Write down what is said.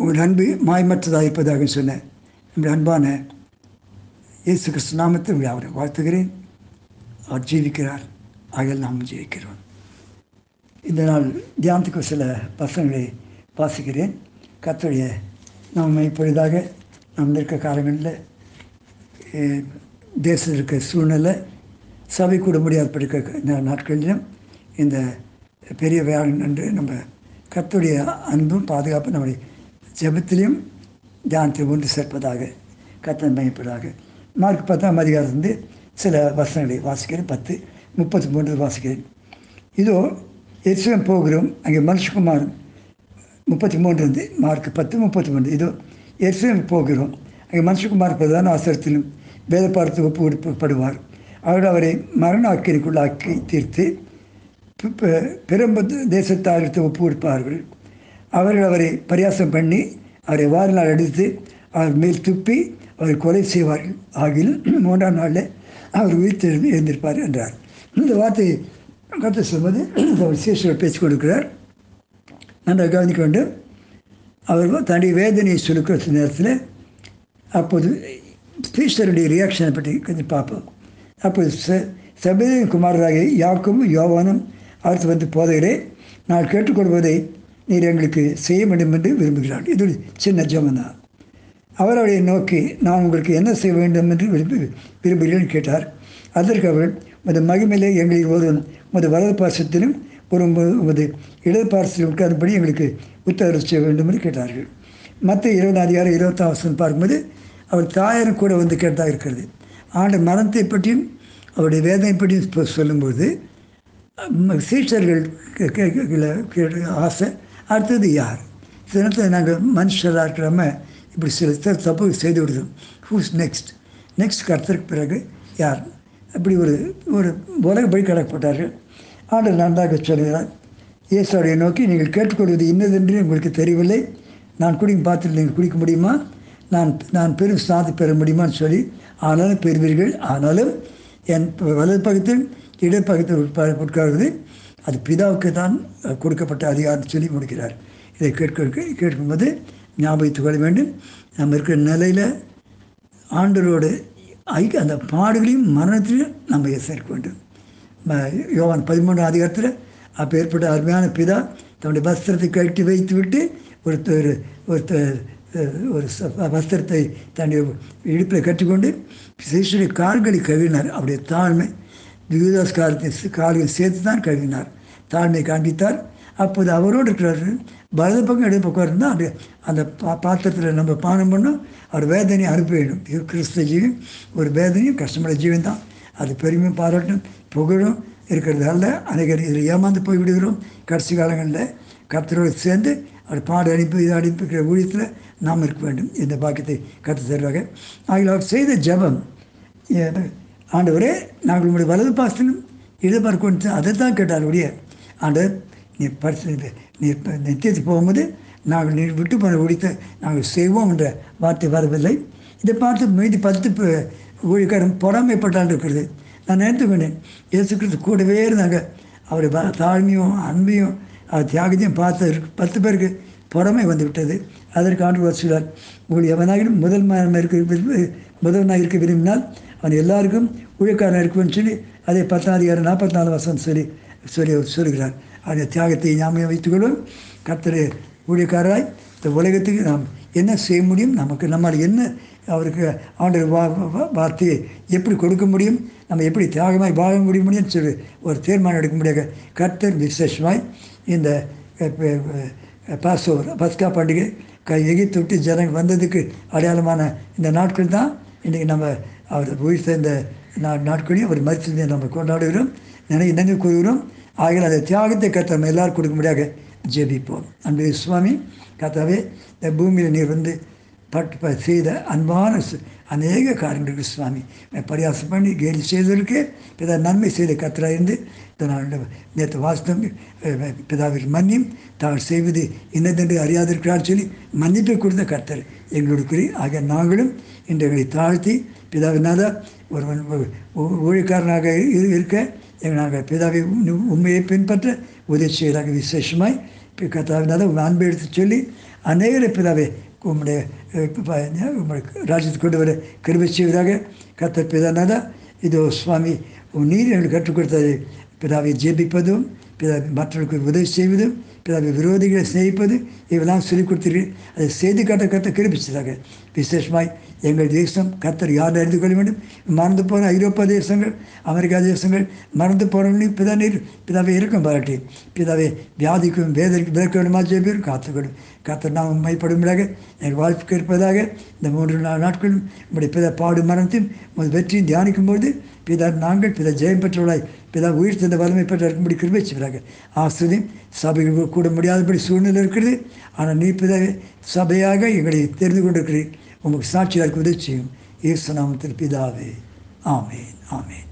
உங்கள் அன்பு மாயமற்றதாக இருப்பதாக சொன்ன நம்முடைய அன்பான இயேசு கிறிஸ்து நாமத்தை உங்களை அவரை வாழ்த்துகிறேன். அவர் ஜீவிக்கிறார். ஆகிய நாம் ஜீவிக்கிறோம். இந்த நாள் தியானத்துக்கு சில வசனங்களை வாசிக்கிறேன். கத்தோடைய நாம் இப்பொழுதாக நாம் இருக்க காலங்களில் தேசத்தில் இருக்க சூழ்நிலை சபை கூட முடியாத இருக்க நாட்களிலும் இந்த பெரிய வியாழன் என்று நம்ம கத்துடைய அன்பும் பாதுகாப்பும் நம்முடைய ஜபத்திலையும் தியானத்தில் ஒன்று சேர்ப்பதாக கத்தன் மையப்பதாக மார்க் பத்தாம் அதிகாரத்திலிருந்து சில வசனங்களை வாசிக்கிறேன். பத்து முப்பத்தி மூன்று வாசிக்கிறேன். இதோ எருசலேம் போகிறோம். அங்கே மனுஷகுமார் முப்பத்தி மூன்று வந்து மார்க் பத்து முப்பத்தி மூன்று இதோ எருசலேம் போகிறோம். அங்கே மனுஷகுமார் பிரதான ஆசிரத்திலும் வேத ஒப்பு கொடுப்படுவார் அவர் அவரை மரண அக்கினிக்குள்ளாக்கி தீர்த்து பி- பி- ஒப்பு கொடுப்பார்கள் அவர்கள் அவரை பரியாசம் பண்ணி அவரை வாரினால் அடித்து அவர் மேல் துப்பி அவர் கொலை செய்வார்கள் ஆகில் மூன்றாம் நாளில் அவர் உயிர் தெழுந்து எழுந்திருப்பார் என்றார். இந்த வார்த்தையை கற்று சொல்வது அவர் சேஷர் பேச்சு கொடுக்கிறார் நன்றாக கவனிக்க வேண்டும். அவர் தன்னுடைய வேதனையை சுருக்கிற நேரத்தில் அப்போது சீசருடைய ரியாக்ஷனை பற்றி கொஞ்சம் பார்ப்போம். அப்போது ச சபேதின் குமாரராகிய யாக்கும் யோவானும் அடுத்து வந்து போதையிலே நான் கேட்டுக்கொள்வதை நீர் எங்களுக்கு செய்ய வேண்டும் என்று விரும்புகிறார். இது ஒரு சின்ன ஜெபம் அவர் அவரை நோக்கி நான் உங்களுக்கு என்ன செய்ய வேண்டும் என்று விரும்பி விரும்புகிறேன் கேட்டார். அதற்கு அவர் உமது மகிமையிலே எங்களில் ஒரு உமது வலது பாசத்திலும் ஒரு உமது- இடது பாசத்திலும் உட்கார்ந்தபடி எங்களுக்கு உத்தரவு செய்ய வேண்டும் என்று கேட்டார்கள். மற்ற இருபது அதிகாரம் இருபத்தாம் வருஷம் பார்க்கும்போது அவர் தாயாரும் கூட வந்து கேட்டதாக இருக்கிறது. ஆண்டு மரணத்தை பற்றியும் அவருடைய வேதனை பற்றியும் இப்போ சொல்லும்போது சீஷர்கள் ஆசை அடுத்தது யார்? சில நாங்கள் மனுஷராக இருக்கிறாம இப்படி சில தப்பு செய்து விடுதோம் ஹூஸ் நெக்ஸ்ட் நெக்ஸ்ட் கருத்தருக்கு பிறகு யார்? அப்படி ஒரு ஒரு உலகப்படி கடக்கப்பட்டார்கள் ஆண்டவர் நன்றாக சொல்கிறார் இயேசுடைய நோக்கி நீங்கள் கேட்டுக்கொள்வது இன்னதென்று உங்களுக்கு தெரியவில்லை. நான் குடிக்கும் பார்த்துட்டு நீங்கள் குடிக்க முடியுமா? நான் நான் பெரும் சாதி பெற முடியுமான்னு சொல்லி ஆனாலும் பெறுவீர்கள். ஆனாலும் என் வலது பக்கத்தில் இடப்பக்கத்தில் உட்பா உட்கார்வது அது பிதாவுக்கு தான் கொடுக்கப்பட்ட அதிகாரம் சொல்லி முடிக்கிறார். இதை கேட்க கேட்கும்போது ஞாபகத்துக் கொள்ள வேண்டும். நம்ம இருக்கிற நிலையில் ஆண்டவரோடு ஐக்கிய அந்த பாடுகளையும் மரணத்திலையும் நம்ம சேர்க்க வேண்டும். யோவான் பதிமூன்றாம் அதிகாரத்தில் அப்போ ஏற்பட்ட அருமையான பிதா தன்னுடைய வஸ்திரத்தை கட்டி வைத்து விட்டு ஒருத்தர் ஒருத்தர் ஒரு வஸ்திரத்தை தன்னுடைய இடுப்பில் கட்டிக்கொண்டு சிசுடைய கால்களை கழுவினார். அவருடைய தாழ்மை யூதாஸ் காலத்தை கால்களை சேர்த்து தான் கழுவினார் தாழ்மை காண்பித்தார் அப்போது அவரோடு இருக்கிறார் வலது பக்கம் இடது பக்கம் இருந்தால் அந்த அந்த பா பாத்திரத்தில் நம்ம பானம் பண்ணோம் அவர் வேதனையை அனுப்ப வேண்டும் இது ஜீவன் ஒரு வேதனையும் கஷ்டமான ஜீவன் தான் அது பெருமையும் பாராட்டும் புகழும் இருக்கிறது அல்ல இதில் ஏமாந்து போய் விடுகிறோம் கடைசி காலங்களில் கர்த்தரோடு சேர்ந்து அவர் பாடு அனுப்பி இதை அனுப்பிக்கிற ஊழியத்தில் நாம் இருக்க வேண்டும் இந்த பாக்கியத்தை கற்று தருவாங்க ஆகிய அவர் செய்த ஜெபம் ஆண்டவரே நாங்கள் உங்களுடைய வலது பாசத்திலும் இடது பார்க்கொண்டு அதை தான் கேட்டார் ஒழிய ஆண்டவர் நீ பரிசு நீ நித்தியத்துக்கு போகும்போது நாங்கள் நீ விட்டு போன ஒழித்த நாங்கள் செய்வோம் என்ற வார்த்தை வரவில்லை. இதை பார்த்து மீதி பத்து பே- ஊழியக்காரன் பொறாமைப்பட்டால் இருக்கிறது. நான் நினைத்து கொண்டேன் இயேசு கிறிஸ்து கூடவே இருந்தாங்க. அவருடைய தாழ்மையும் அன்பையும் அவர் தியாகத்தையும் பார்த்து பத்து பேருக்கு பொறாமை வந்து விட்டது அதற்கு ஆண்டு சொல்வார் உங்கள் எவனாயினும் முதல் இருக்க விரும்பி முதல்வனாக இருக்க விரும்பினால் அவன் எல்லாருக்கும் ஊழியக்காரன் இருக்குன்னு சொல்லி அதே பத்தாம் அதிகாரம் நாற்பத்தி நாலு வருஷம் சொல்லி சொல்லி சொல்கிறார். அந்த தியாகத்தை ஞாபகம் வைத்துக்கொள்வோம் கர்த்தர் ஊழியக்காரராய் இந்த உலகத்துக்கு நாம் என்ன செய்ய முடியும்? நமக்கு நம்மால் என்ன அவருக்கு ஆண்டவர் வா வார்த்தையை எப்படி கொடுக்க முடியும்? நம்ம எப்படி தியாகமாய் வாழ முடிய முடியும்னு சொல்லி ஒரு தீர்மானம் எடுக்க முடியாத கர்த்தர் விசேஷமாய் இந்த பாசோவர் பஸ்கா பண்டிகை க எகித்து விட்டு ஜனங்கள் வந்ததுக்கு அடையாளமான இந்த நாட்கள் தான். இன்றைக்கி நம்ம அவர் உயிர் சேர்ந்த நா நாட்களையும் அவர் மறித்ததை நம்ம கொண்டாடுகிறோம். நினைவு நினைவு கூறுகிறோம். ஆகிய அந்த தியாகத்தை கத்த நம்ம எல்லாரும் கொடுக்க முடியாத ஜெபிப்போம். அன்பு சுவாமி கத்தாவே இந்த பூமியில் நீர் வந்து பட்டு செய்த அன்பான அநேக காரியங்களுக்கு சுவாமி பரியாசம் பண்ணி கேலி செய்ததற்கு பிதா நன்மை செய்த கத்தராக இருந்து நேற்று வாசித்தம் பிதாவிற்கு பிதாவில் மன்னியும் தாங்கள் செய்வது இன்னதென்று அறியாதிருக்கிறார் சொல்லி மன்னிப்பை கொடுத்த கர்த்தர் எங்களோட ஆக நாங்களும் இன்று எங்களை தாழ்த்தி பிதாவினால ஒருவன் ஊழியக்காரனாக இருக்க எங்கள் நாங்கள் பிதாவை உண்மையை பின்பற்ற உதவி செய்வதாக விசேஷமாய் கத்தாவினால உங்கள் அன்பை எடுத்து சொல்லி அநேகரை பிதாவை உம்முடைய அஹ், ப- உம்முடைய ராஜ்யத்துக்கு கொண்டு வர கிருபை செய்வதாக கத்தர் பிதானால இதோ சுவாமி உன் நீர் எங்களுக்கு கற்றுக் கொடுத்தது பிதாவை ஜெபிப்பதும் பிற மற்றவர்களுக்கு உதவி செய்வது பிறகு விரோதிகளை சிநேகிப்பது இவெல்லாம் சொல்லிக் கொடுத்தீர்கள். அதை செய்து காட்ட கருத்தை கிருபிச்சதாக விசேஷமாய் எங்கள் தேசம் கத்தர் யார் அறிந்து கொள்ள வேண்டும்? மறந்து போன ஐரோப்பா தேசங்கள் அமெரிக்கா தேசங்கள் மறந்து போனவனையும் பிதா நீர் பிதாவை இருக்கும் பாராட்டி. பிதாவை வியாதிக்கும் வேதனைக்கும் விதக்க வேண்டுமா ஜெபியும் காத்துக்கணும் கத்தர் நாம் மைப்படும்படியாக எங்கள் வாழ்க்கை இருப்பதாக இந்த மூன்று நாலு நாட்களும் நம்முடைய பிதா பாடு மரணத்தையும் உங்கள் வெற்றியும் தியானிக்கும்போது பிதா நாங்கள் பிதா ஜெயம் பெற்றவர்களாய் பிதா உயிர் தந்த வலிமை பெற்ற இருக்கும்படி கிருபை செய்கிறாங்க ஆசிரியம். சபைகள் கூட முடியாதபடி சூழ்நிலை இருக்கிறது. ஆனால் நீ பிதாவே சபையாக எங்களை தெரிந்து கொண்டிருக்கிறீர். உங்களுக்கு சாட்சியாக இருக்க உதவி செய்யும். இயேசு நாமத்தில் பிதாவே. ஆமேன் ஆமேன்.